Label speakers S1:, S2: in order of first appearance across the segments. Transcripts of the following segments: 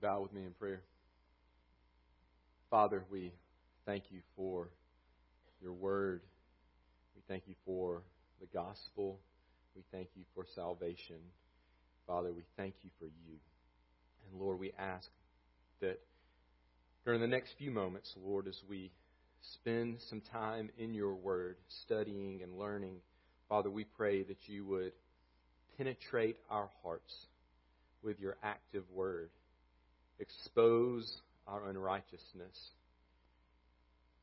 S1: you bow with me in prayer? Father, we thank you for your word. We thank you for the gospel. We thank you for salvation. Father, we thank you for you. And Lord, we ask that during the next few moments, Lord, as we spend some time in your word, studying and learning, Father, we pray that you would penetrate our hearts with your active word, expose our unrighteousness.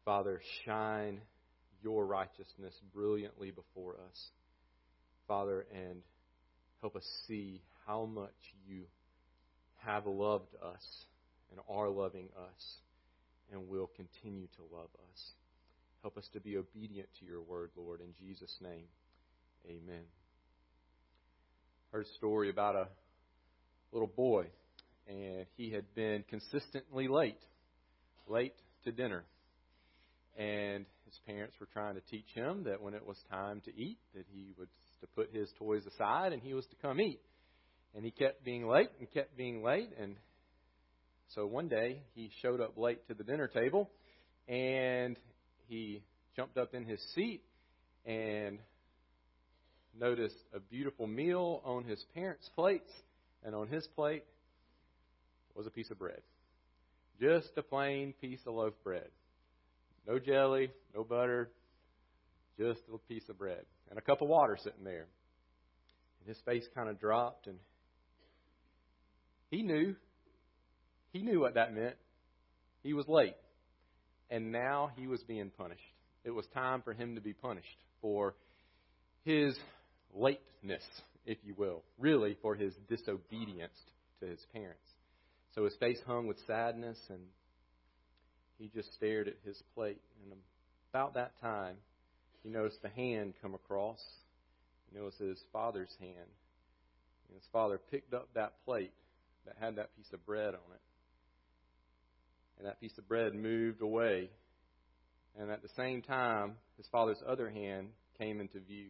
S1: Father, shine your righteousness brilliantly before us. Father, and help us see how much you have loved us and are loving us and will continue to love us. Help us to be obedient to your word, Lord. In Jesus' name, amen. I heard a story about a little boy, and he had been consistently late, late to dinner. And his parents were trying to teach him that when it was time to eat, that he was to put his toys aside and he was to come eat. And he kept being late and kept being late, and so one day he showed up late to the dinner table, and he jumped up in his seat and noticed a beautiful meal on his parents' plates, and on his plate was a piece of bread. Just a plain piece of loaf bread. No jelly, no butter, just a piece of bread. And a cup of water sitting there. And his face kind of dropped, and he knew. He knew what that meant. He was late. And now he was being punished. It was time for him to be punished for his lateness, if you will. Really, for his disobedience to his parents. So his face hung with sadness, and he just stared at his plate. And about that time, he noticed a hand come across. It was his father's hand. And his father picked up that plate that had that piece of bread on it. And that piece of bread moved away. And at the same time, his father's other hand came into view.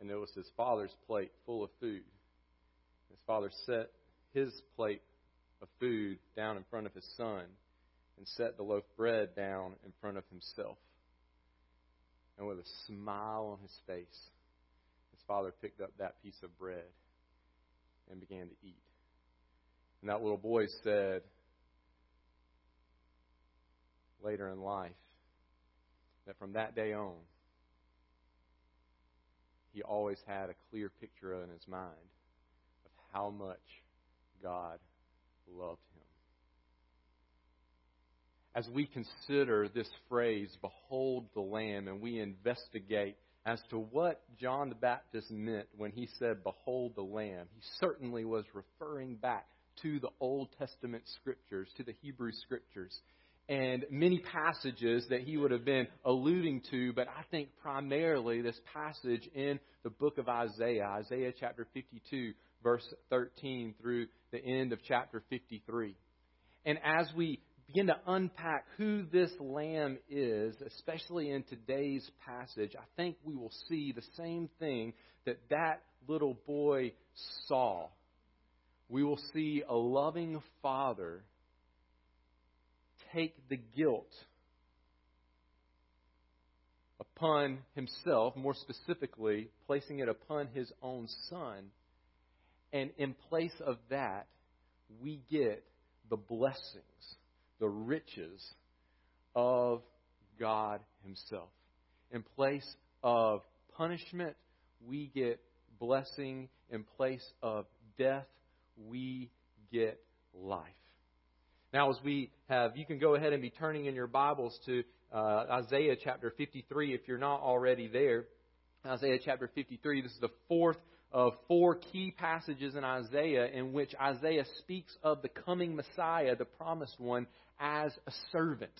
S1: And there was his father's plate full of food. His father set his plate of food down in front of his son and set the loaf of bread down in front of himself. And with a smile on his face, his father picked up that piece of bread and began to eat. And that little boy said later in life that from that day on, he always had a clear picture in his mind of how much God loved him. As we consider this phrase, behold the Lamb, and we investigate as to what John the Baptist meant when he said, behold the Lamb, he certainly was referring back to the Old Testament scriptures, to the Hebrew scriptures, and many passages that he would have been alluding to, but I think primarily this passage in the book of Isaiah, Isaiah chapter 52, verse 13 through the end of chapter 53. And as we begin to unpack who this lamb is, especially in today's passage, I think we will see the same thing that that little boy saw we will see a loving father take the guilt upon himself, more specifically, placing it upon his own son. And in place of that, we get the blessings, the riches of God Himself. In place of punishment, we get blessing. In place of death, we get life. Now, as we have, you can go ahead and be turning in your Bibles to uh, Isaiah chapter 53 if you're not already there. Isaiah chapter 53, this is the fourth of four key passages in Isaiah in which Isaiah speaks of the coming Messiah, the promised one, as a servant.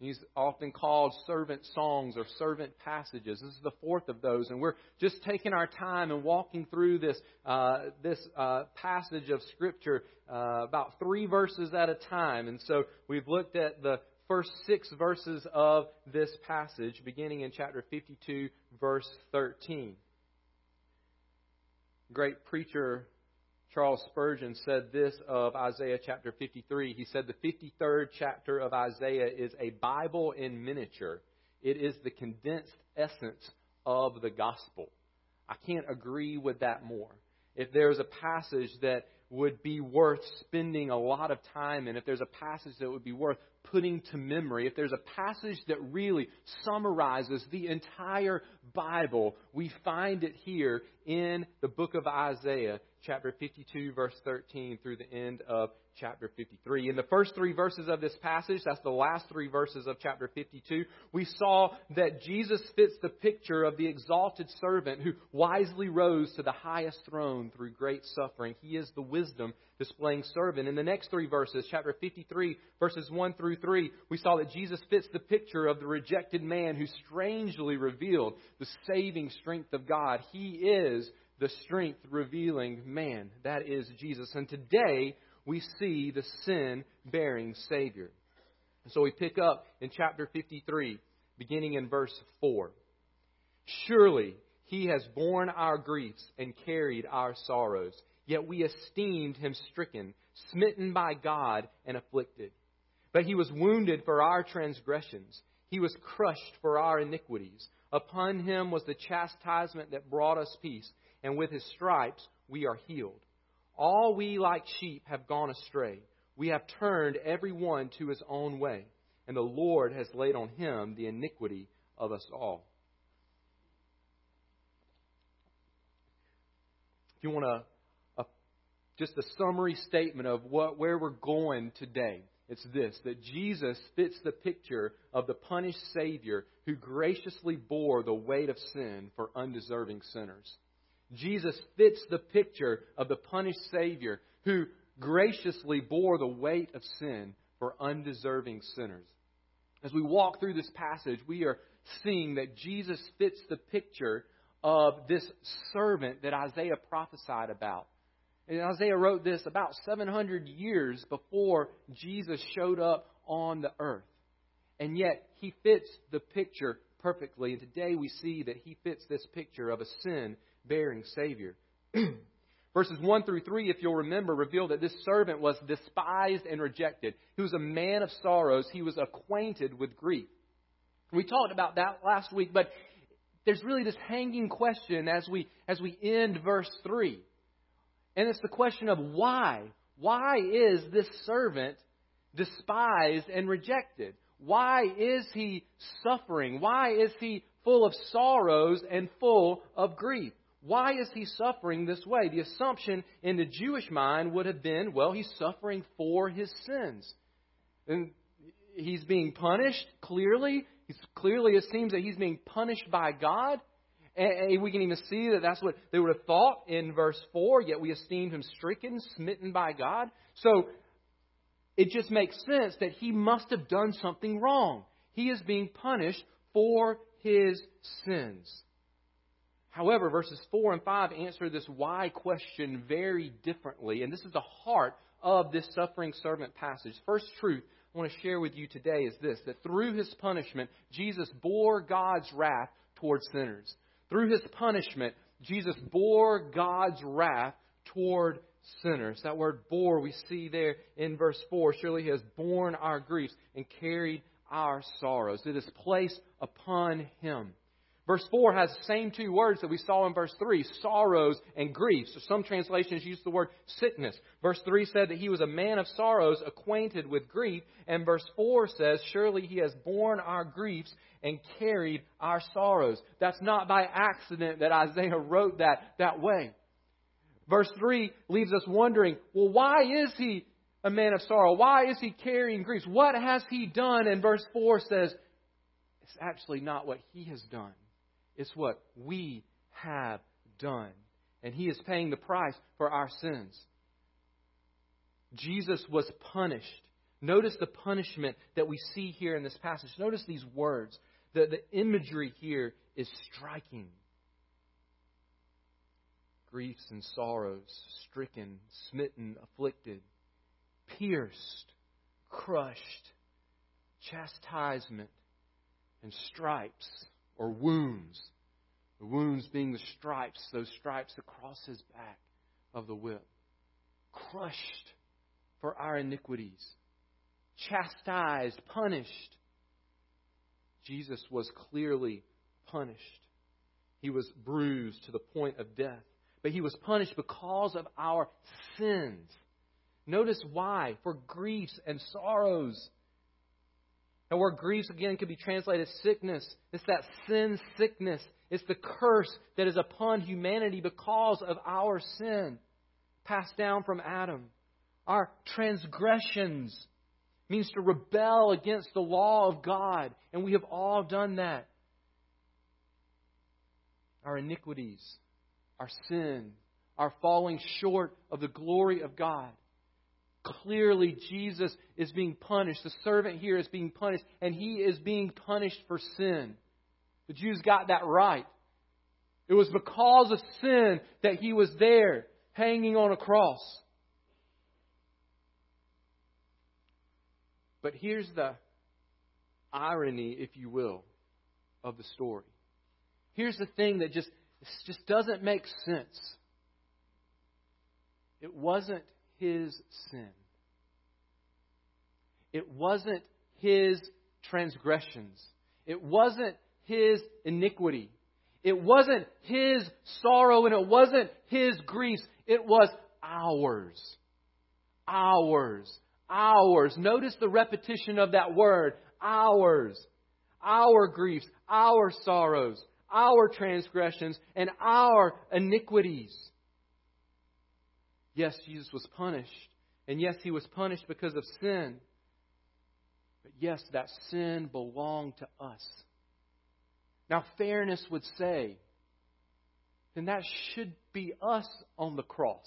S1: He's often called servant songs or servant passages. This is the fourth of those, and we're just taking our time and walking through this uh, this uh, passage of Scripture uh, about three verses at a time. And so we've looked at the first six verses of this passage, beginning in chapter 52, verse 13. Great preacher Charles Spurgeon said this of Isaiah chapter 53. He said, The 53rd chapter of Isaiah is a Bible in miniature. It is the condensed essence of the gospel. I can't agree with that more. If there's a passage that would be worth spending a lot of time in, if there's a passage that would be worth putting to memory, if there's a passage that really summarizes the entire Bible, we find it here in the book of Isaiah, chapter 52, verse 13, through the end of chapter 53. In the first three verses of this passage, that's the last three verses of chapter 52, we saw that Jesus fits the picture of the exalted servant who wisely rose to the highest throne through great suffering. He is the wisdom displaying servant. In the next three verses, chapter 53, verses 1 through 3, we saw that Jesus fits the picture of the rejected man who strangely revealed the saving strength of God. He is the strength revealing man. That is Jesus. And today, we see the sin bearing Savior. So we pick up in chapter 53, beginning in verse 4. Surely he has borne our griefs and carried our sorrows, yet we esteemed him stricken, smitten by God, and afflicted. But he was wounded for our transgressions, he was crushed for our iniquities. Upon him was the chastisement that brought us peace, and with his stripes we are healed. All we like sheep have gone astray. We have turned every one to his own way, and the Lord has laid on him the iniquity of us all. If you want a, a just a summary statement of what where we're going today, it's this that Jesus fits the picture of the punished Savior who graciously bore the weight of sin for undeserving sinners. Jesus fits the picture of the punished Savior who graciously bore the weight of sin for undeserving sinners. As we walk through this passage, we are seeing that Jesus fits the picture of this servant that Isaiah prophesied about. And Isaiah wrote this about 700 years before Jesus showed up on the earth. And yet, he fits the picture perfectly. And today we see that he fits this picture of a sin bearing Savior. Verses 1 through 3, if you'll remember, reveal that this servant was despised and rejected. He was a man of sorrows. He was acquainted with grief. We talked about that last week, but there's really this hanging question as we, as we end verse 3. And it's the question of why. Why is this servant despised and rejected? Why is he suffering? Why is he full of sorrows and full of grief? Why is he suffering this way? The assumption in the Jewish mind would have been, well, he's suffering for his sins. And he's being punished, clearly. He's, clearly, it seems that he's being punished by God. And we can even see that that's what they would have thought in verse 4, yet we esteemed him stricken, smitten by God. So it just makes sense that he must have done something wrong. He is being punished for his sins. However, verses 4 and 5 answer this why question very differently, and this is the heart of this suffering servant passage. First truth I want to share with you today is this that through his punishment, Jesus bore God's wrath towards sinners. Through his punishment, Jesus bore God's wrath toward sinners. That word bore we see there in verse 4. Surely he has borne our griefs and carried our sorrows. It is placed upon him. Verse 4 has the same two words that we saw in verse 3 sorrows and grief. So some translations use the word sickness. Verse 3 said that he was a man of sorrows, acquainted with grief. And verse 4 says, Surely he has borne our griefs and carried our sorrows. That's not by accident that Isaiah wrote that that way. Verse 3 leaves us wondering, well, why is he a man of sorrow? Why is he carrying griefs? What has he done? And verse 4 says, it's actually not what he has done. It's what we have done. And He is paying the price for our sins. Jesus was punished. Notice the punishment that we see here in this passage. Notice these words. The, the imagery here is striking. Griefs and sorrows, stricken, smitten, afflicted, pierced, crushed, chastisement, and stripes or wounds. The wounds being the stripes, those stripes across his back of the whip. crushed for our iniquities, chastised, punished. Jesus was clearly punished. He was bruised to the point of death. But he was punished because of our sins. Notice why. For griefs and sorrows. The word griefs again could be translated sickness. It's that sin sickness. It's the curse that is upon humanity because of our sin passed down from Adam. Our transgressions means to rebel against the law of God, and we have all done that. Our iniquities, our sin, our falling short of the glory of God. Clearly, Jesus is being punished. The servant here is being punished, and he is being punished for sin. The Jews got that right. It was because of sin that he was there, hanging on a cross. But here's the irony, if you will, of the story. Here's the thing that just, just doesn't make sense. It wasn't his sin. It wasn't his transgressions. It wasn't his iniquity. It wasn't his sorrow and it wasn't his griefs. It was ours. Ours ours. Notice the repetition of that word, ours. Our griefs, our sorrows, our transgressions, and our iniquities. Yes, Jesus was punished. And yes, he was punished because of sin. But yes, that sin belonged to us. Now, fairness would say, then that should be us on the cross.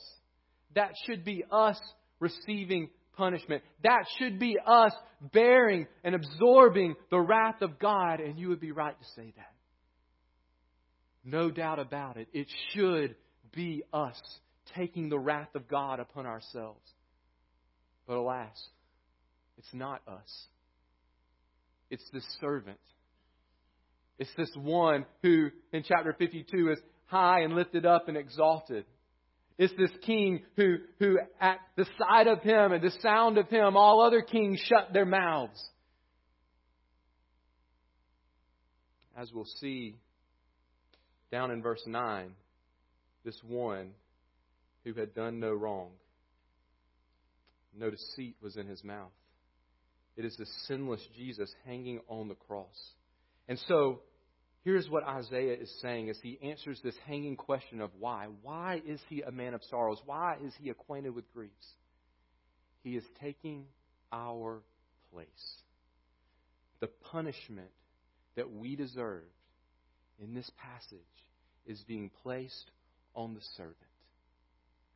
S1: That should be us receiving punishment. That should be us bearing and absorbing the wrath of God, and you would be right to say that. No doubt about it. It should be us taking the wrath of God upon ourselves. But alas, it's not us. It's this servant. It's this one who, in chapter 52, is high and lifted up and exalted. It's this king who, who at the sight of him and the sound of him, all other kings shut their mouths. As we'll see down in verse 9, this one who had done no wrong, no deceit was in his mouth. It is the sinless Jesus hanging on the cross. And so, Here's what Isaiah is saying as he answers this hanging question of why. Why is he a man of sorrows? Why is he acquainted with griefs? He is taking our place. The punishment that we deserved in this passage is being placed on the servant,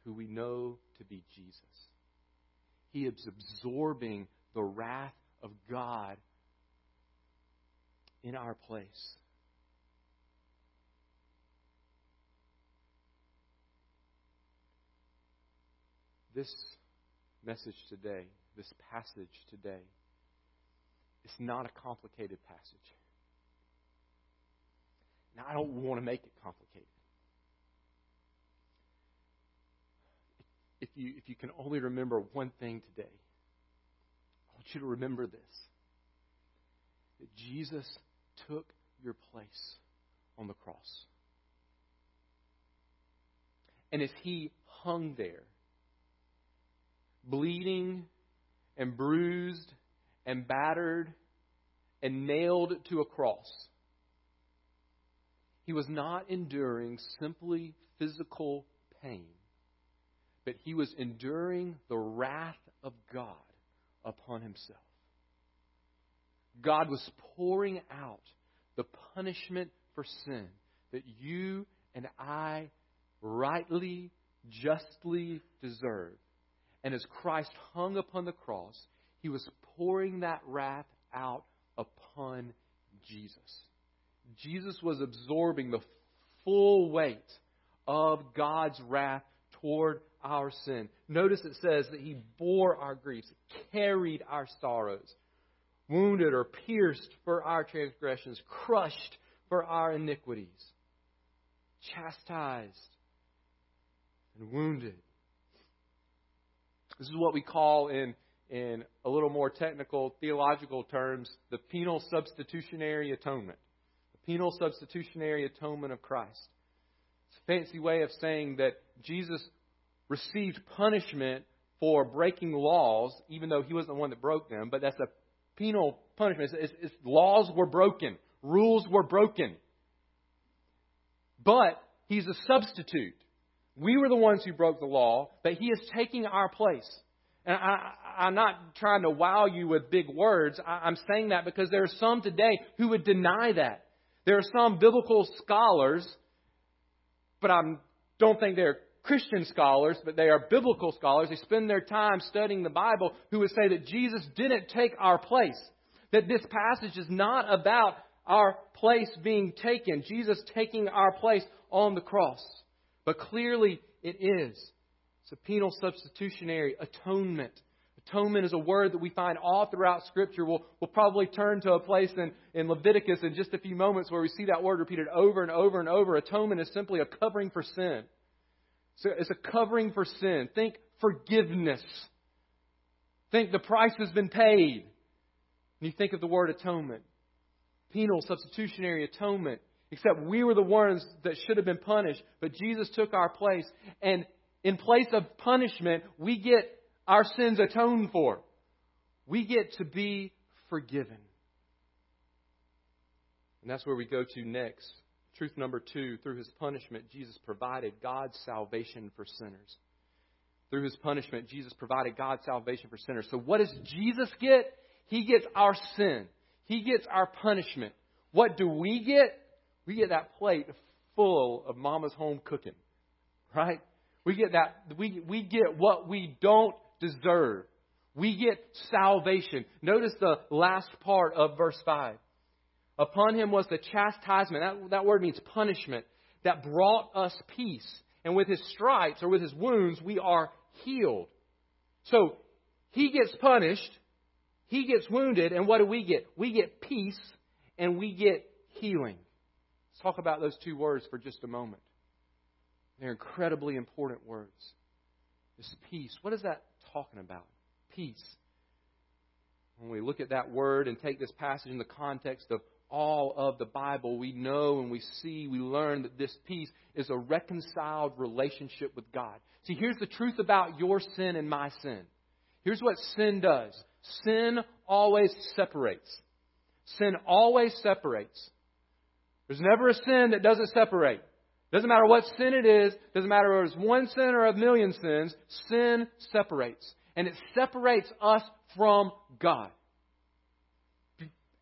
S1: who we know to be Jesus. He is absorbing the wrath of God in our place. this message today, this passage today, is not a complicated passage. Now, I don't want to make it complicated. If you, if you can only remember one thing today, I want you to remember this that Jesus took your place on the cross. And as he hung there, bleeding and bruised and battered and nailed to a cross. He was not enduring simply physical pain, but he was enduring the wrath of God upon himself. God was pouring out the punishment for sin that you and I rightly, justly deserve and as Christ hung upon the cross, he was pouring that wrath out upon Jesus. Jesus was absorbing the full weight of God's wrath toward our sin. Notice it says that he bore our griefs, carried our sorrows, wounded or pierced for our transgressions, crushed for our iniquities, chastised and wounded This is what we call in in a little more technical theological terms the penal substitutionary atonement. The penal substitutionary atonement of Christ. It's a fancy way of saying that Jesus received punishment for breaking laws, even though he wasn't the one that broke them, but that's a penal punishment. It's, it's, laws were broken, rules were broken. But he's a substitute. We were the ones who broke the law, but he is taking our place. And I, I'm not trying to wow you with big words. I, I'm saying that because there are some today who would deny that. There are some biblical scholars, but I don't think they're Christian scholars, but they are biblical scholars. They spend their time studying the Bible who would say that Jesus didn't take our place. That this passage is not about our place being taken, Jesus taking our place on the cross. But clearly it is. It's a penal substitutionary atonement. Atonement is a word that we find all throughout Scripture. We'll, we'll probably turn to a place in, in Leviticus in just a few moments where we see that word repeated over and over and over. Atonement is simply a covering for sin. So it's a covering for sin. Think forgiveness. Think the price has been paid. And you think of the word atonement. Penal, substitutionary atonement. Except we were the ones that should have been punished, but Jesus took our place. And in place of punishment, we get our sins atoned for. We get to be forgiven. And that's where we go to next. Truth number two through his punishment, Jesus provided God's salvation for sinners. Through his punishment, Jesus provided God's salvation for sinners. So, what does Jesus get? He gets our sin, he gets our punishment. What do we get? We get that plate full of mama's home cooking, right? We get that, we, we get what we don't deserve. We get salvation. Notice the last part of verse 5. Upon him was the chastisement. That, that word means punishment that brought us peace. And with his stripes or with his wounds, we are healed. So he gets punished, he gets wounded, and what do we get? We get peace and we get healing. Let's talk about those two words for just a moment. They're incredibly important words. This peace. What is that talking about? Peace. When we look at that word and take this passage in the context of all of the Bible, we know and we see, we learn that this peace is a reconciled relationship with God. See, here's the truth about your sin and my sin. Here's what sin does sin always separates. Sin always separates. There's never a sin that doesn't separate. Doesn't matter what sin it is, doesn't matter if it's one sin or a million sins, sin separates. And it separates us from God.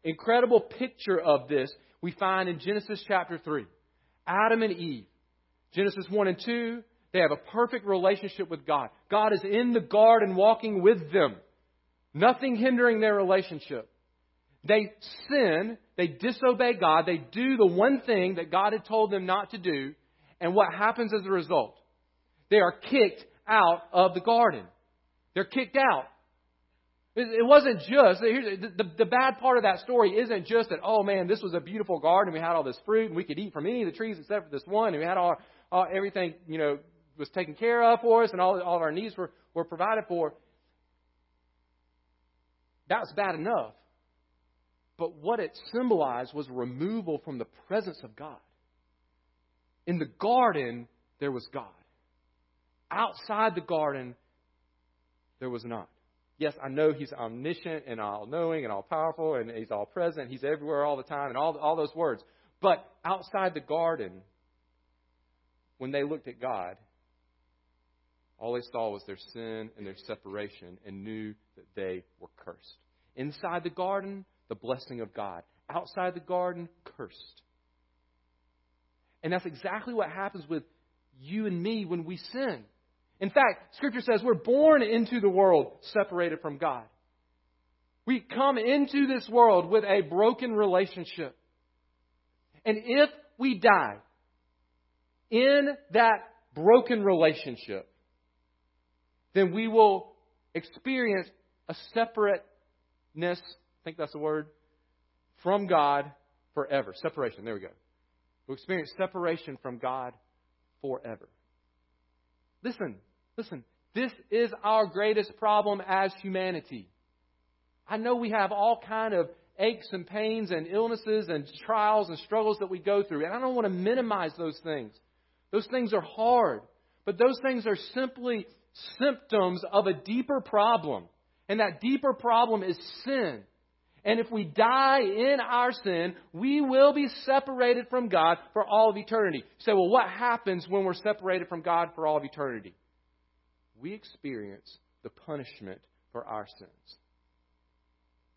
S1: Incredible picture of this we find in Genesis chapter 3. Adam and Eve. Genesis 1 and 2, they have a perfect relationship with God. God is in the garden walking with them. Nothing hindering their relationship. They sin, they disobey God, they do the one thing that God had told them not to do, and what happens as a result? They are kicked out of the garden. They're kicked out. It wasn't just, the, the, bad part of that story isn't just that, oh man, this was a beautiful garden, we had all this fruit, and we could eat from any of the trees except for this one, and we had all, all everything, you know, was taken care of for us, and all, all of our needs were, were provided for. That was bad enough. But what it symbolized was removal from the presence of God. In the garden, there was God. Outside the garden, there was not. Yes, I know He's omniscient and all knowing and all powerful and He's all present. He's everywhere all the time and all, all those words. But outside the garden, when they looked at God, all they saw was their sin and their separation and knew that they were cursed. Inside the garden, the blessing of God. Outside the garden, cursed. And that's exactly what happens with you and me when we sin. In fact, Scripture says we're born into the world separated from God. We come into this world with a broken relationship. And if we die in that broken relationship, then we will experience a separateness, I think that's the word, from God forever. Separation, there we go who experience separation from God forever. Listen, listen. This is our greatest problem as humanity. I know we have all kind of aches and pains and illnesses and trials and struggles that we go through, and I don't want to minimize those things. Those things are hard, but those things are simply symptoms of a deeper problem. And that deeper problem is sin. And if we die in our sin, we will be separated from God for all of eternity. You say, well, what happens when we're separated from God for all of eternity? We experience the punishment for our sins.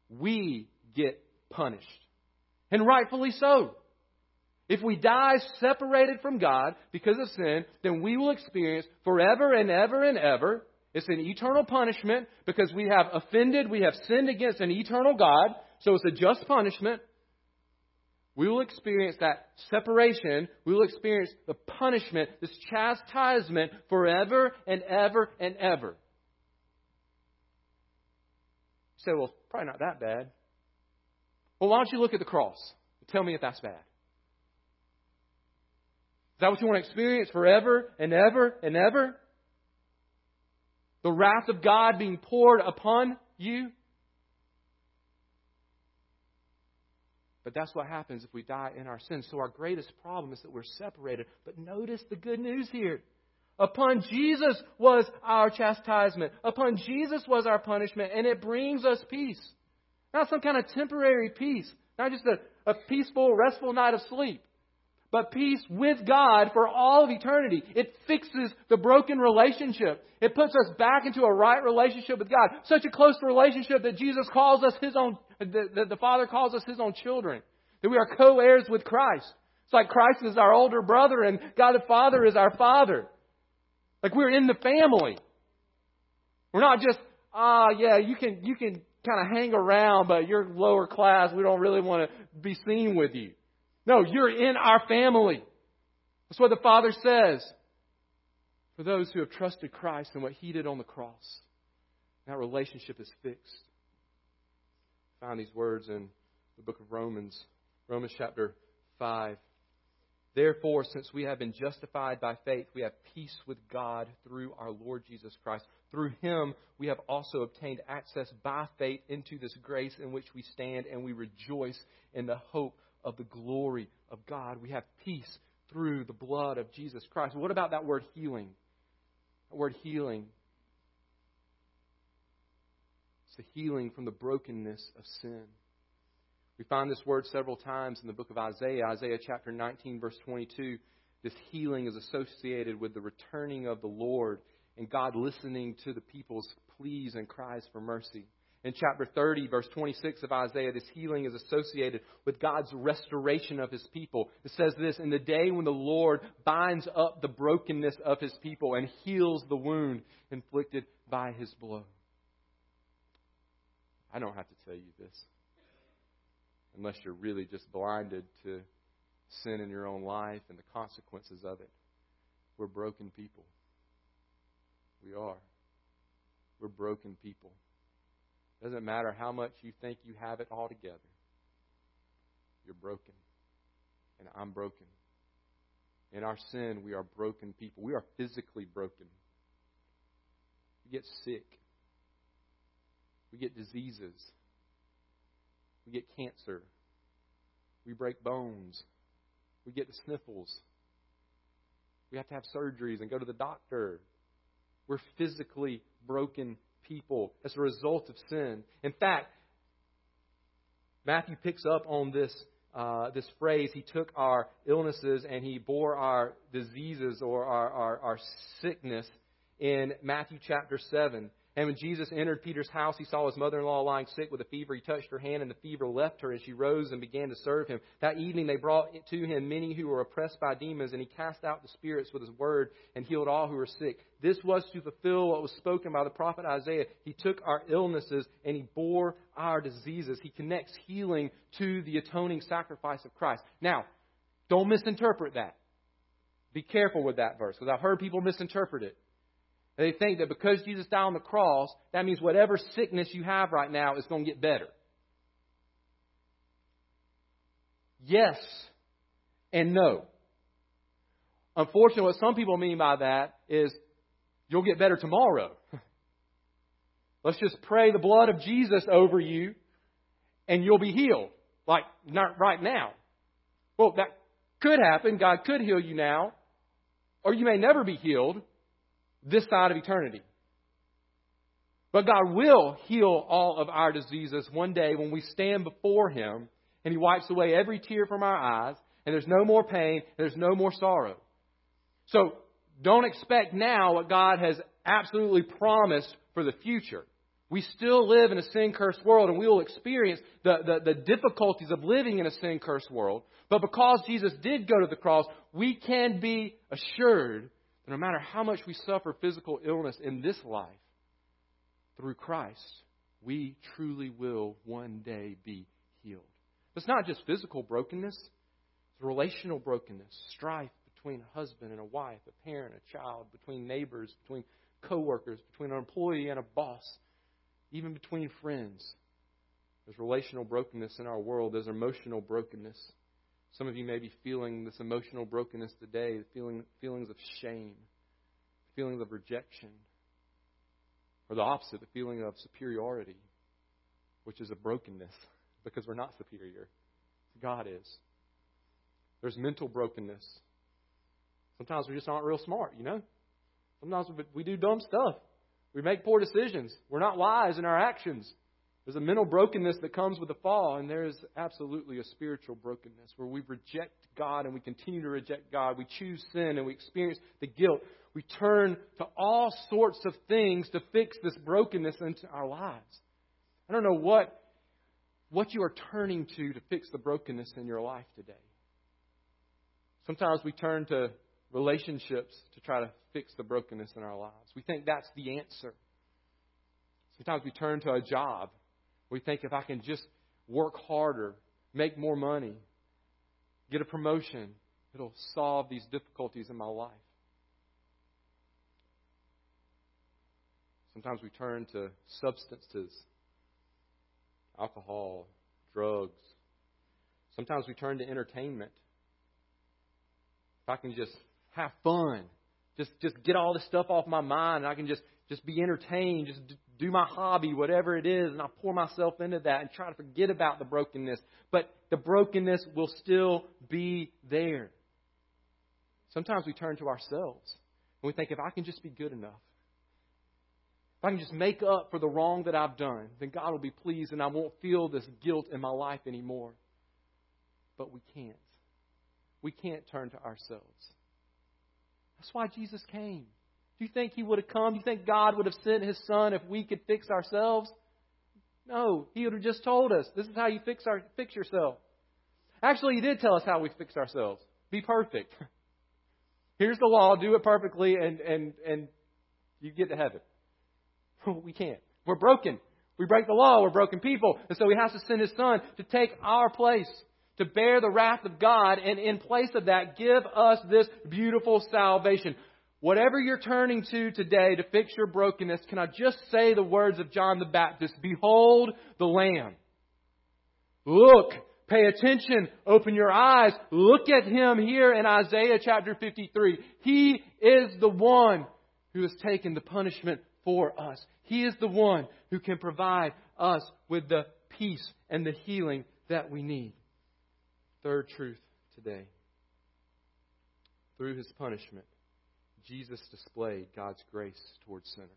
S1: We get punished. And rightfully so. If we die separated from God because of sin, then we will experience forever and ever and ever. It's an eternal punishment because we have offended, we have sinned against an eternal God, so it's a just punishment. We will experience that separation. We will experience the punishment, this chastisement forever and ever and ever. You say, well, it's probably not that bad. Well, why don't you look at the cross tell me if that's bad? Is that what you want to experience forever and ever and ever? The wrath of God being poured upon you? But that's what happens if we die in our sins. So our greatest problem is that we're separated. But notice the good news here. Upon Jesus was our chastisement. Upon Jesus was our punishment. And it brings us peace. Not some kind of temporary peace, not just a, a peaceful, restful night of sleep, but peace with God for all of eternity. It fixes the broken relationship. It puts us back into a right relationship with God. Such a close relationship that Jesus calls us his own, that the Father calls us his own children. That we are co heirs with Christ. It's like Christ is our older brother and God the Father is our Father. Like we're in the family. We're not just, ah, yeah, you can, you can kind of hang around, but you're lower class. We don't really want to be seen with you. No, you're in our family. That's what the Father says. For those who have trusted Christ and what He did on the cross, that relationship is fixed. I found these words in the book of Romans, Romans chapter 5. Therefore, since we have been justified by faith, we have peace with God through our Lord Jesus Christ. Through him, we have also obtained access by faith into this grace in which we stand, and we rejoice in the hope of the glory of God. We have peace through the blood of Jesus Christ. What about that word healing? That word healing. It's the healing from the brokenness of sin. We find this word several times in the book of Isaiah. Isaiah chapter 19, verse 22. This healing is associated with the returning of the Lord and God listening to the people's pleas and cries for mercy. In chapter 30, verse 26 of Isaiah, this healing is associated with God's restoration of his people. It says this In the day when the Lord binds up the brokenness of his people and heals the wound inflicted by his blow. I don't have to tell you this unless you're really just blinded to sin in your own life and the consequences of it. We're broken people. We are. We're broken people. Doesn't matter how much you think you have it all together. You're broken. And I'm broken. In our sin, we are broken people. We are physically broken. We get sick. We get diseases. We get cancer. We break bones. We get the sniffles. We have to have surgeries and go to the doctor. We're physically broken people as a result of sin. In fact, Matthew picks up on this uh, this phrase. He took our illnesses and he bore our diseases or our, our, our sickness in Matthew chapter 7. And when Jesus entered Peter's house, he saw his mother in law lying sick with a fever. He touched her hand, and the fever left her, and she rose and began to serve him. That evening they brought to him many who were oppressed by demons, and he cast out the spirits with his word and healed all who were sick. This was to fulfill what was spoken by the prophet Isaiah. He took our illnesses and he bore our diseases. He connects healing to the atoning sacrifice of Christ. Now, don't misinterpret that. Be careful with that verse, because I've heard people misinterpret it. They think that because Jesus died on the cross, that means whatever sickness you have right now is going to get better. Yes and no. Unfortunately, what some people mean by that is you'll get better tomorrow. Let's just pray the blood of Jesus over you and you'll be healed. Like, not right now. Well, that could happen. God could heal you now. Or you may never be healed this side of eternity. But God will heal all of our diseases one day when we stand before Him and He wipes away every tear from our eyes and there's no more pain, and there's no more sorrow. So don't expect now what God has absolutely promised for the future. We still live in a sin cursed world and we will experience the, the, the difficulties of living in a sin cursed world. But because Jesus did go to the cross, we can be assured no matter how much we suffer physical illness in this life, through Christ, we truly will one day be healed. It's not just physical brokenness, it's relational brokenness, strife between a husband and a wife, a parent, a child, between neighbors, between coworkers, between an employee and a boss even between friends. There's relational brokenness in our world, there's emotional brokenness. Some of you may be feeling this emotional brokenness today, feeling feelings of shame, feelings of rejection, or the opposite, the feeling of superiority, which is a brokenness because we're not superior. God is. There's mental brokenness. Sometimes we just aren't real smart, you know? Sometimes we do dumb stuff. We make poor decisions. We're not wise in our actions. There's a mental brokenness that comes with the fall, and there is absolutely a spiritual brokenness where we reject God and we continue to reject God. We choose sin and we experience the guilt. We turn to all sorts of things to fix this brokenness into our lives. I don't know what, what you are turning to to fix the brokenness in your life today. Sometimes we turn to relationships to try to fix the brokenness in our lives. We think that's the answer. Sometimes we turn to a job. We think if I can just work harder, make more money, get a promotion, it'll solve these difficulties in my life. Sometimes we turn to substances, alcohol, drugs. Sometimes we turn to entertainment. If I can just have fun. Just just get all this stuff off my mind and I can just just be entertained, just do my hobby, whatever it is, and I pour myself into that and try to forget about the brokenness. But the brokenness will still be there. Sometimes we turn to ourselves and we think if I can just be good enough, if I can just make up for the wrong that I've done, then God will be pleased and I won't feel this guilt in my life anymore. But we can't. We can't turn to ourselves. That's why Jesus came. You think he would have come? Do you think God would have sent his son if we could fix ourselves? No, he would have just told us, this is how you fix our fix yourself. Actually, he did tell us how we fix ourselves. Be perfect. Here's the law, do it perfectly and and and you get to heaven. we can't. We're broken. We break the law, we're broken people. And so he has to send his son to take our place to bear the wrath of God, and in place of that, give us this beautiful salvation. Whatever you're turning to today to fix your brokenness, can I just say the words of John the Baptist? Behold the Lamb. Look, pay attention, open your eyes, look at him here in Isaiah chapter 53. He is the one who has taken the punishment for us. He is the one who can provide us with the peace and the healing that we need. Third truth today. Through his punishment, Jesus displayed God's grace towards sinners.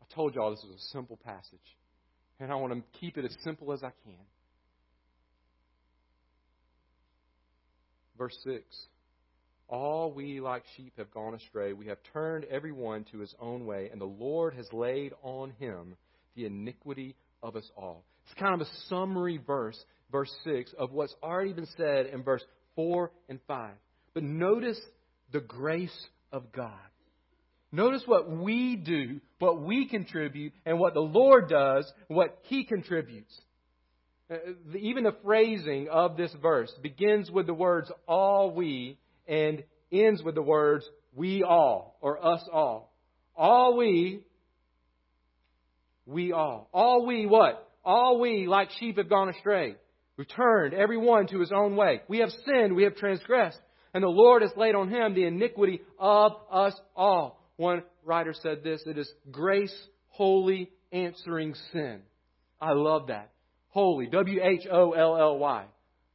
S1: I told y'all this was a simple passage, and I want to keep it as simple as I can. Verse 6 All we like sheep have gone astray. We have turned every one to his own way, and the Lord has laid on him the iniquity of us all. It's kind of a summary verse verse 6 of what's already been said in verse 4 and 5. But notice the grace of God. Notice what we do, what we contribute, and what the Lord does, what He contributes. Uh, even the phrasing of this verse begins with the words all we and ends with the words we all or us all. All we, we all. All we what? All we like sheep have gone astray. We've turned every one to his own way. We have sinned, we have transgressed, and the Lord has laid on him the iniquity of us all. one writer said this it is grace wholly answering sin. I love that. Holy, W H O L L Y.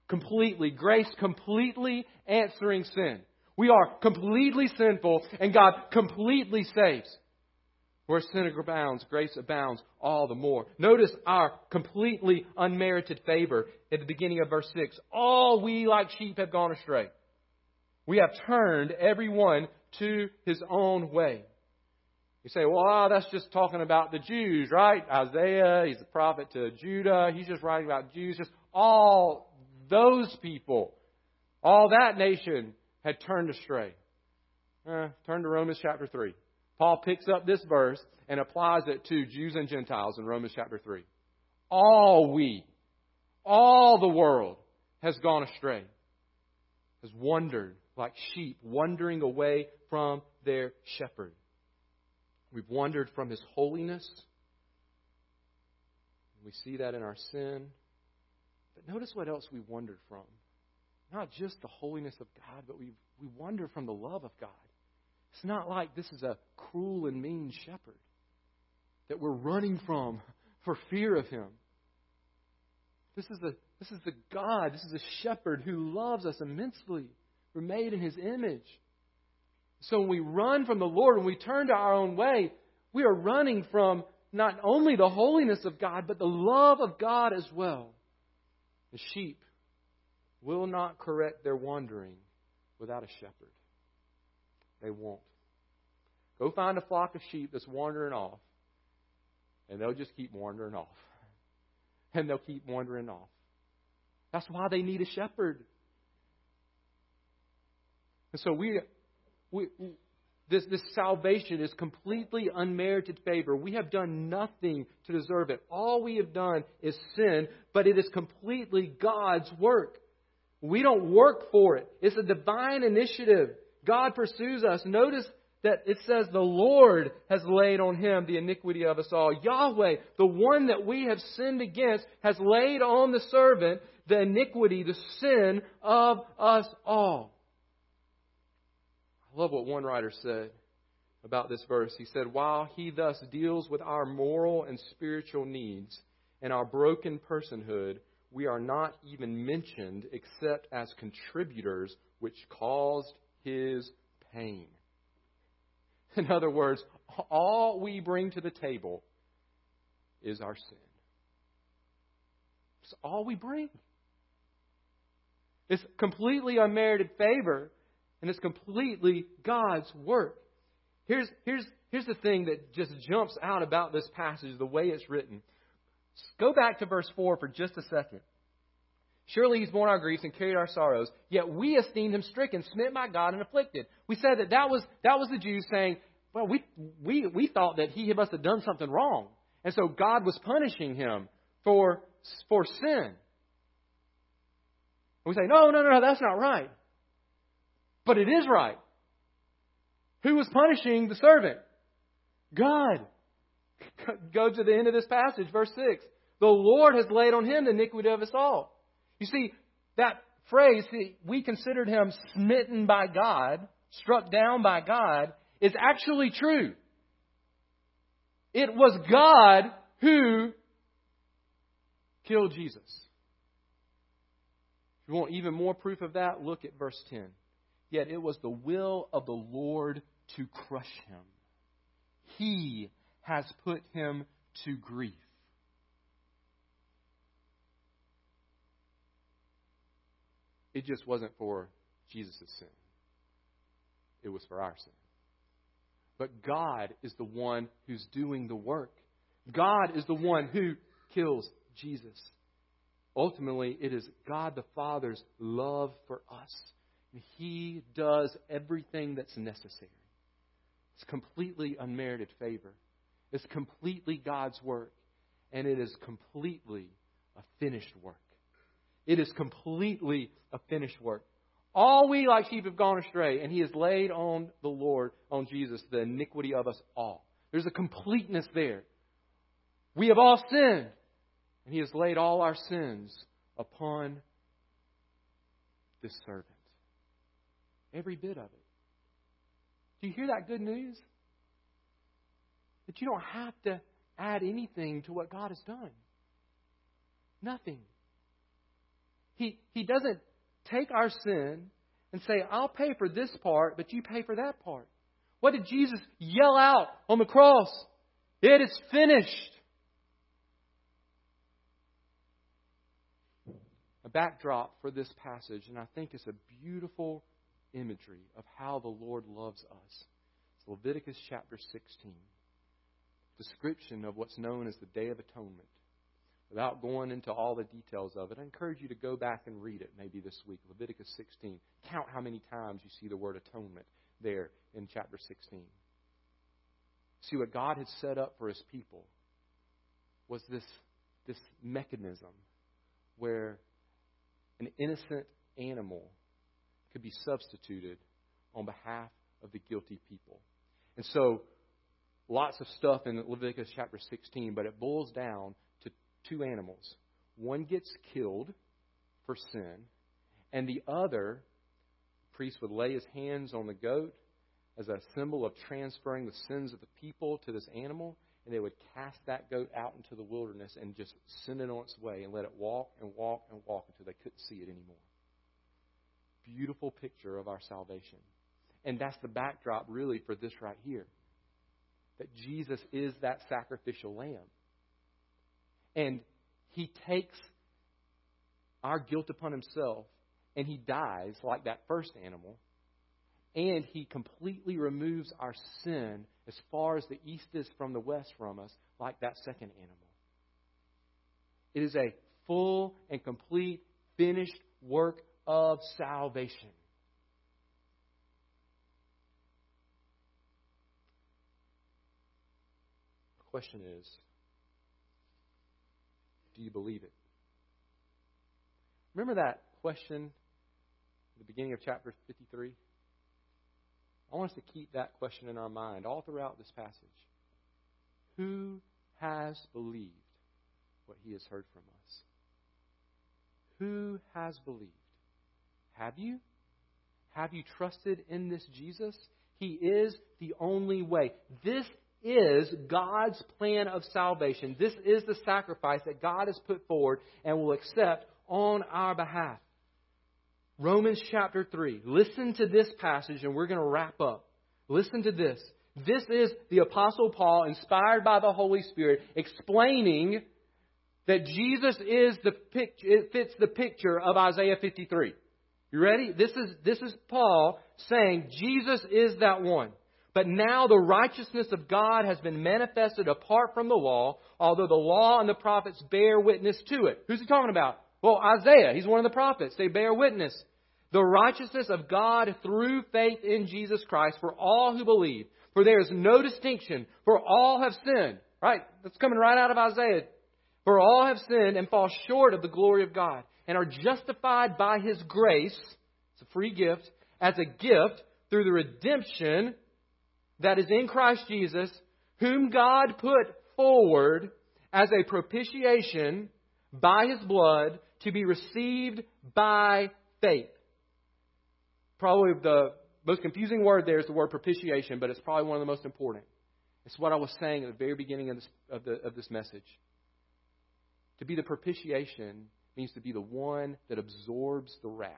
S1: Completely, grace completely answering sin. We are completely sinful, and God completely saves. Where sin abounds, grace abounds all the more. Notice our completely unmerited favor at the beginning of verse 6. All we like sheep have gone astray. We have turned everyone to his own way. You say, well, oh, that's just talking about the Jews, right? Isaiah, he's a prophet to Judah. He's just writing about Jews. Just all those people, all that nation had turned astray. Uh, turn to Romans chapter 3. Paul picks up this verse and applies it to Jews and Gentiles in Romans chapter 3. All we, all the world has gone astray, has wandered like sheep, wandering away from their shepherd. We've wandered from His holiness. We see that in our sin. But notice what else we wandered from. Not just the holiness of God, but we we wander from the love of God. It's not like this is a cruel and mean shepherd that we're running from for fear of him. This is a this is the God, this is a shepherd who loves us immensely. We're made in his image. So when we run from the Lord, when we turn to our own way, we are running from not only the holiness of God, but the love of God as well. The sheep will not correct their wandering without a shepherd. They won't. Go find a flock of sheep that's wandering off, and they'll just keep wandering off. And they'll keep wandering off. That's why they need a shepherd. And so we, we this, this salvation is completely unmerited favor. We have done nothing to deserve it. All we have done is sin, but it is completely God's work. We don't work for it. It's a divine initiative. God pursues us. Notice that it says the Lord has laid on him the iniquity of us all. Yahweh, the one that we have sinned against, has laid on the servant the iniquity, the sin of us all. I love what one writer said about this verse. He said, While he thus deals with our moral and spiritual needs and our broken personhood, we are not even mentioned except as contributors which caused his pain. In other words, all we bring to the table is our sin. It's all we bring. It's completely unmerited favor and it's completely God's work. Here's, here's, here's the thing that just jumps out about this passage, the way it's written. Go back to verse 4 for just a second. Surely he's borne our griefs and carried our sorrows, yet we esteemed him stricken, smitten by God, and afflicted. We said that that was, that was the Jews saying, well, we, we, we thought that he must have done something wrong. And so God was punishing him for, for sin. And we say, no, no, no, that's not right. But it is right. Who was punishing the servant? God. Go to the end of this passage, verse 6. The Lord has laid on him the iniquity of us all. You see, that phrase, we considered him smitten by God, struck down by God, is actually true. It was God who killed Jesus. If you want even more proof of that, look at verse 10. Yet it was the will of the Lord to crush him. He has put him to grief. It just wasn't for Jesus' sin, it was for our sin. But God is the one who's doing the work. God is the one who kills Jesus. Ultimately, it is God the Father's love for us he does everything that's necessary. It's completely unmerited favor. It's completely God's work. And it is completely a finished work. It is completely a finished work. All we like sheep have gone astray, and He has laid on the Lord, on Jesus, the iniquity of us all. There's a completeness there. We have all sinned, and He has laid all our sins upon this servant. Every bit of it. Do you hear that good news? that you don't have to add anything to what God has done. Nothing. He, he doesn't take our sin and say, I'll pay for this part, but you pay for that part. What did Jesus yell out on the cross? It is finished. A backdrop for this passage, and I think it's a beautiful imagery of how the Lord loves us. It's Leviticus chapter 16. Description of what's known as the Day of Atonement. Without going into all the details of it, I encourage you to go back and read it maybe this week. Leviticus 16. Count how many times you see the word atonement there in chapter 16. See, what God had set up for his people was this, this mechanism where an innocent animal could be substituted on behalf of the guilty people. And so, lots of stuff in Leviticus chapter 16, but it boils down to two animals. One gets killed for sin, and the other, the priest would lay his hands on the goat as a symbol of transferring the sins of the people to this animal, and they would cast that goat out into the wilderness and just send it on its way and let it walk and walk and walk until they couldn't see it anymore. Beautiful picture of our salvation. And that's the backdrop, really, for this right here that Jesus is that sacrificial lamb. And he takes our guilt upon himself and he dies like that first animal and he completely removes our sin as far as the east is from the west from us, like that second animal. It is a full and complete, finished work of salvation. The question is do you believe it? Remember that question at the beginning of chapter 53? I want us to keep that question in our mind all throughout this passage. Who has believed what he has heard from us? Who has believed? Have you? Have you trusted in this Jesus? He is the only way. This is God's plan of salvation. This is the sacrifice that God has put forward and will accept on our behalf. Romans chapter 3. Listen to this passage and we're going to wrap up. Listen to this. This is the Apostle Paul, inspired by the Holy Spirit, explaining that Jesus is the fits the picture of Isaiah 53. You ready? This is, this is Paul saying Jesus is that one. But now the righteousness of God has been manifested apart from the law, although the law and the prophets bear witness to it. Who's he talking about? Well, Isaiah. He's one of the prophets. They bear witness the righteousness of God through faith in Jesus Christ for all who believe. For there is no distinction, for all have sinned. Right? That's coming right out of Isaiah. For all have sinned and fall short of the glory of God and are justified by His grace. It's a free gift. As a gift through the redemption that is in Christ Jesus, whom God put forward as a propitiation by His blood to be received by faith probably the most confusing word there is the word propitiation, but it's probably one of the most important. It's what I was saying at the very beginning of this, of, the, of this message. To be the propitiation means to be the one that absorbs the wrath,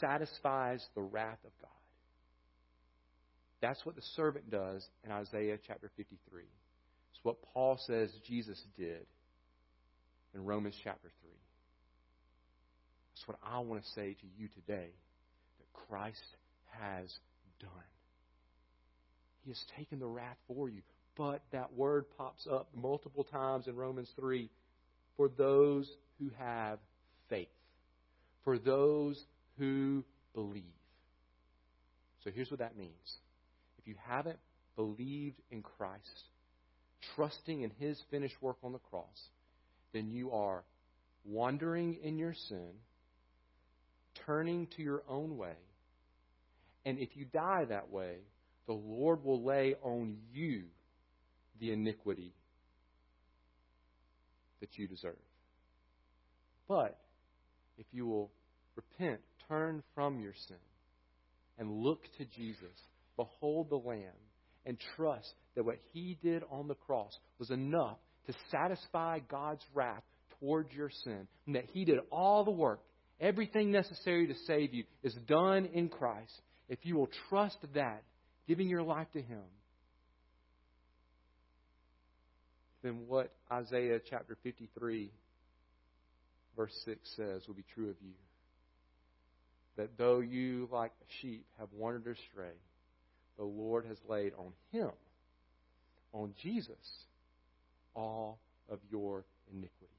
S1: satisfies the wrath of God. That's what the servant does in Isaiah chapter 53. It's what Paul says Jesus did in Romans chapter 3. That's what I want to say to you today that Christ has done. He has taken the wrath for you. But that word pops up multiple times in Romans 3 for those who have faith, for those who believe. So here's what that means. If you haven't believed in Christ, trusting in His finished work on the cross, then you are wandering in your sin turning to your own way. And if you die that way, the Lord will lay on you the iniquity that you deserve. But if you will repent, turn from your sin, and look to Jesus, behold the Lamb and trust that what he did on the cross was enough to satisfy God's wrath towards your sin, and that he did all the work, everything necessary to save you is done in Christ, if you will trust that, giving your life to him, then what Isaiah chapter 53, verse 6 says will be true of you. That though you, like sheep, have wandered astray, the Lord has laid on him, on Jesus, all of your iniquity.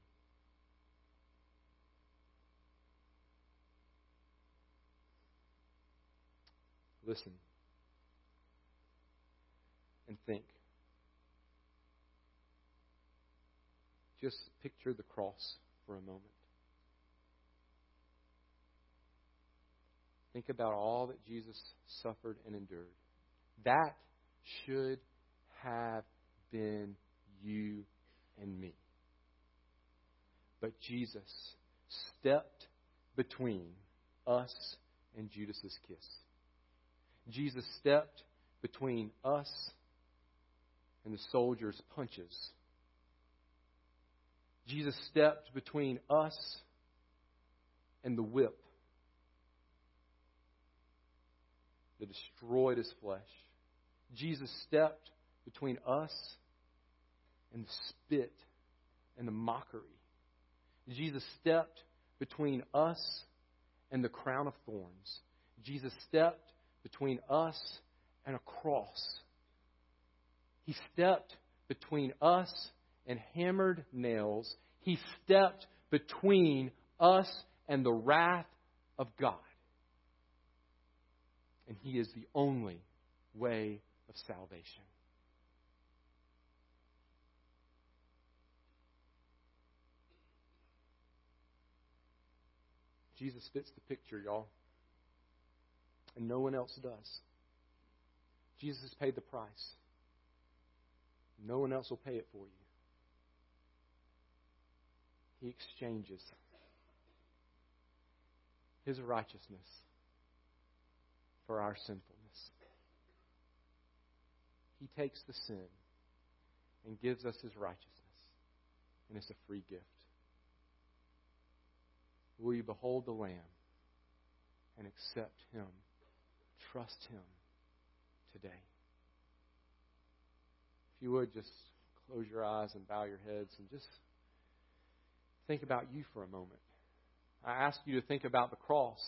S1: Listen and think. Just picture the cross for a moment. Think about all that Jesus suffered and endured. That should have been you and me. But Jesus stepped between us and Judas's kiss. Jesus stepped between us and the soldier's punches. Jesus stepped between us and the whip that destroyed his flesh. Jesus stepped between us and the spit and the mockery. Jesus stepped between us and the crown of thorns. Jesus stepped between us and a cross. He stepped between us and hammered nails. He stepped between us and the wrath of God. And He is the only way of salvation. Jesus fits the picture, y'all. And no one else does. Jesus paid the price. No one else will pay it for you. He exchanges his righteousness for our sinfulness. He takes the sin and gives us his righteousness, and it's a free gift. Will you behold the Lamb and accept him? Trust him today. If you would just close your eyes and bow your heads and just think about you for a moment. I asked you to think about the cross,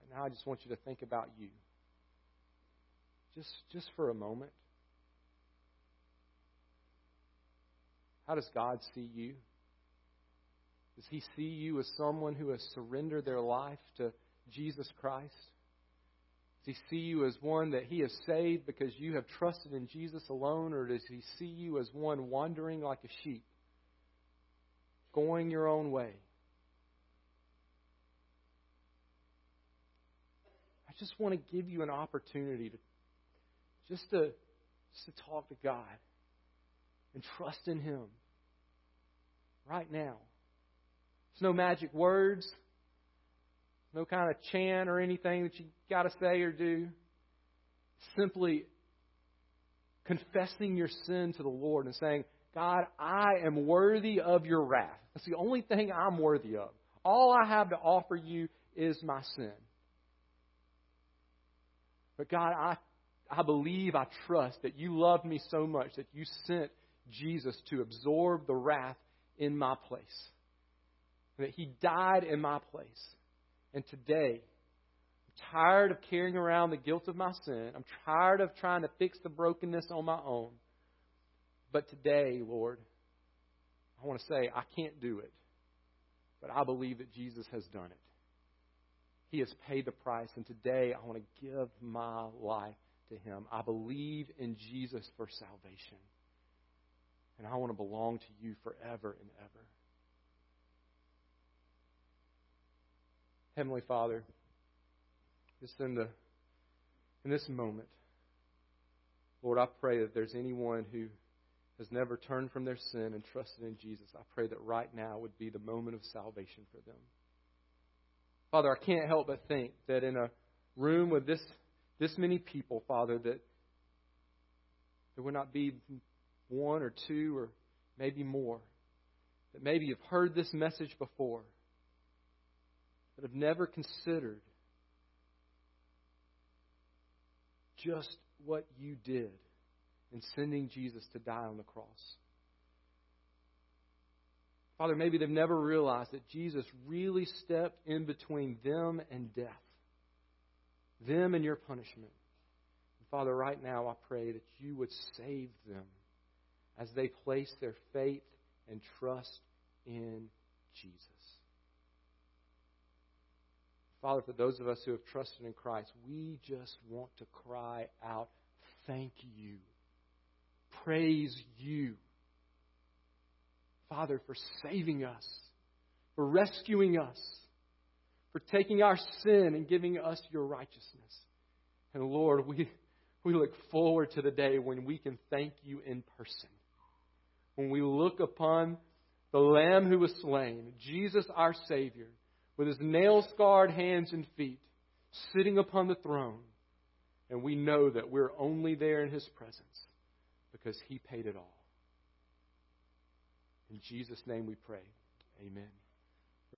S1: and now I just want you to think about you. Just, just for a moment. How does God see you? Does He see you as someone who has surrendered their life to Jesus Christ? Does He see you as one that He has saved because you have trusted in Jesus alone, or does He see you as one wandering like a sheep, going your own way? I just want to give you an opportunity to just to just to talk to God and trust in Him right now. It's no magic words, no kind of chant or anything that you got to say or do. Simply confessing your sin to the Lord and saying, God, I am worthy of your wrath. That's the only thing I'm worthy of. All I have to offer you is my sin. But God, I, I believe, I trust that you loved me so much that you sent Jesus to absorb the wrath in my place. That he died in my place. And today, I'm tired of carrying around the guilt of my sin. I'm tired of trying to fix the brokenness on my own. But today, Lord, I want to say, I can't do it. But I believe that Jesus has done it. He has paid the price. And today, I want to give my life to Him. I believe in Jesus for salvation. And I want to belong to you forever and ever. Heavenly Father, just in the in this moment, Lord, I pray that there's anyone who has never turned from their sin and trusted in Jesus, I pray that right now would be the moment of salvation for them. Father, I can't help but think that in a room with this this many people, Father, that there would not be one or two or maybe more that maybe have heard this message before, but have never considered just what you did in sending Jesus to die on the cross. Father, maybe they've never realized that Jesus really stepped in between them and death, them and your punishment. And Father, right now I pray that you would save them as they place their faith and trust in Jesus. Father, for those of us who have trusted in Christ, we just want to cry out, Thank you. Praise you. Father, for saving us, for rescuing us, for taking our sin and giving us your righteousness. And Lord, we, we look forward to the day when we can thank you in person. When we look upon the Lamb who was slain, Jesus our Savior, with his nail scarred hands and feet, sitting upon the throne. And we know that we're only there in his presence because he paid it all. In Jesus' name we pray. Amen.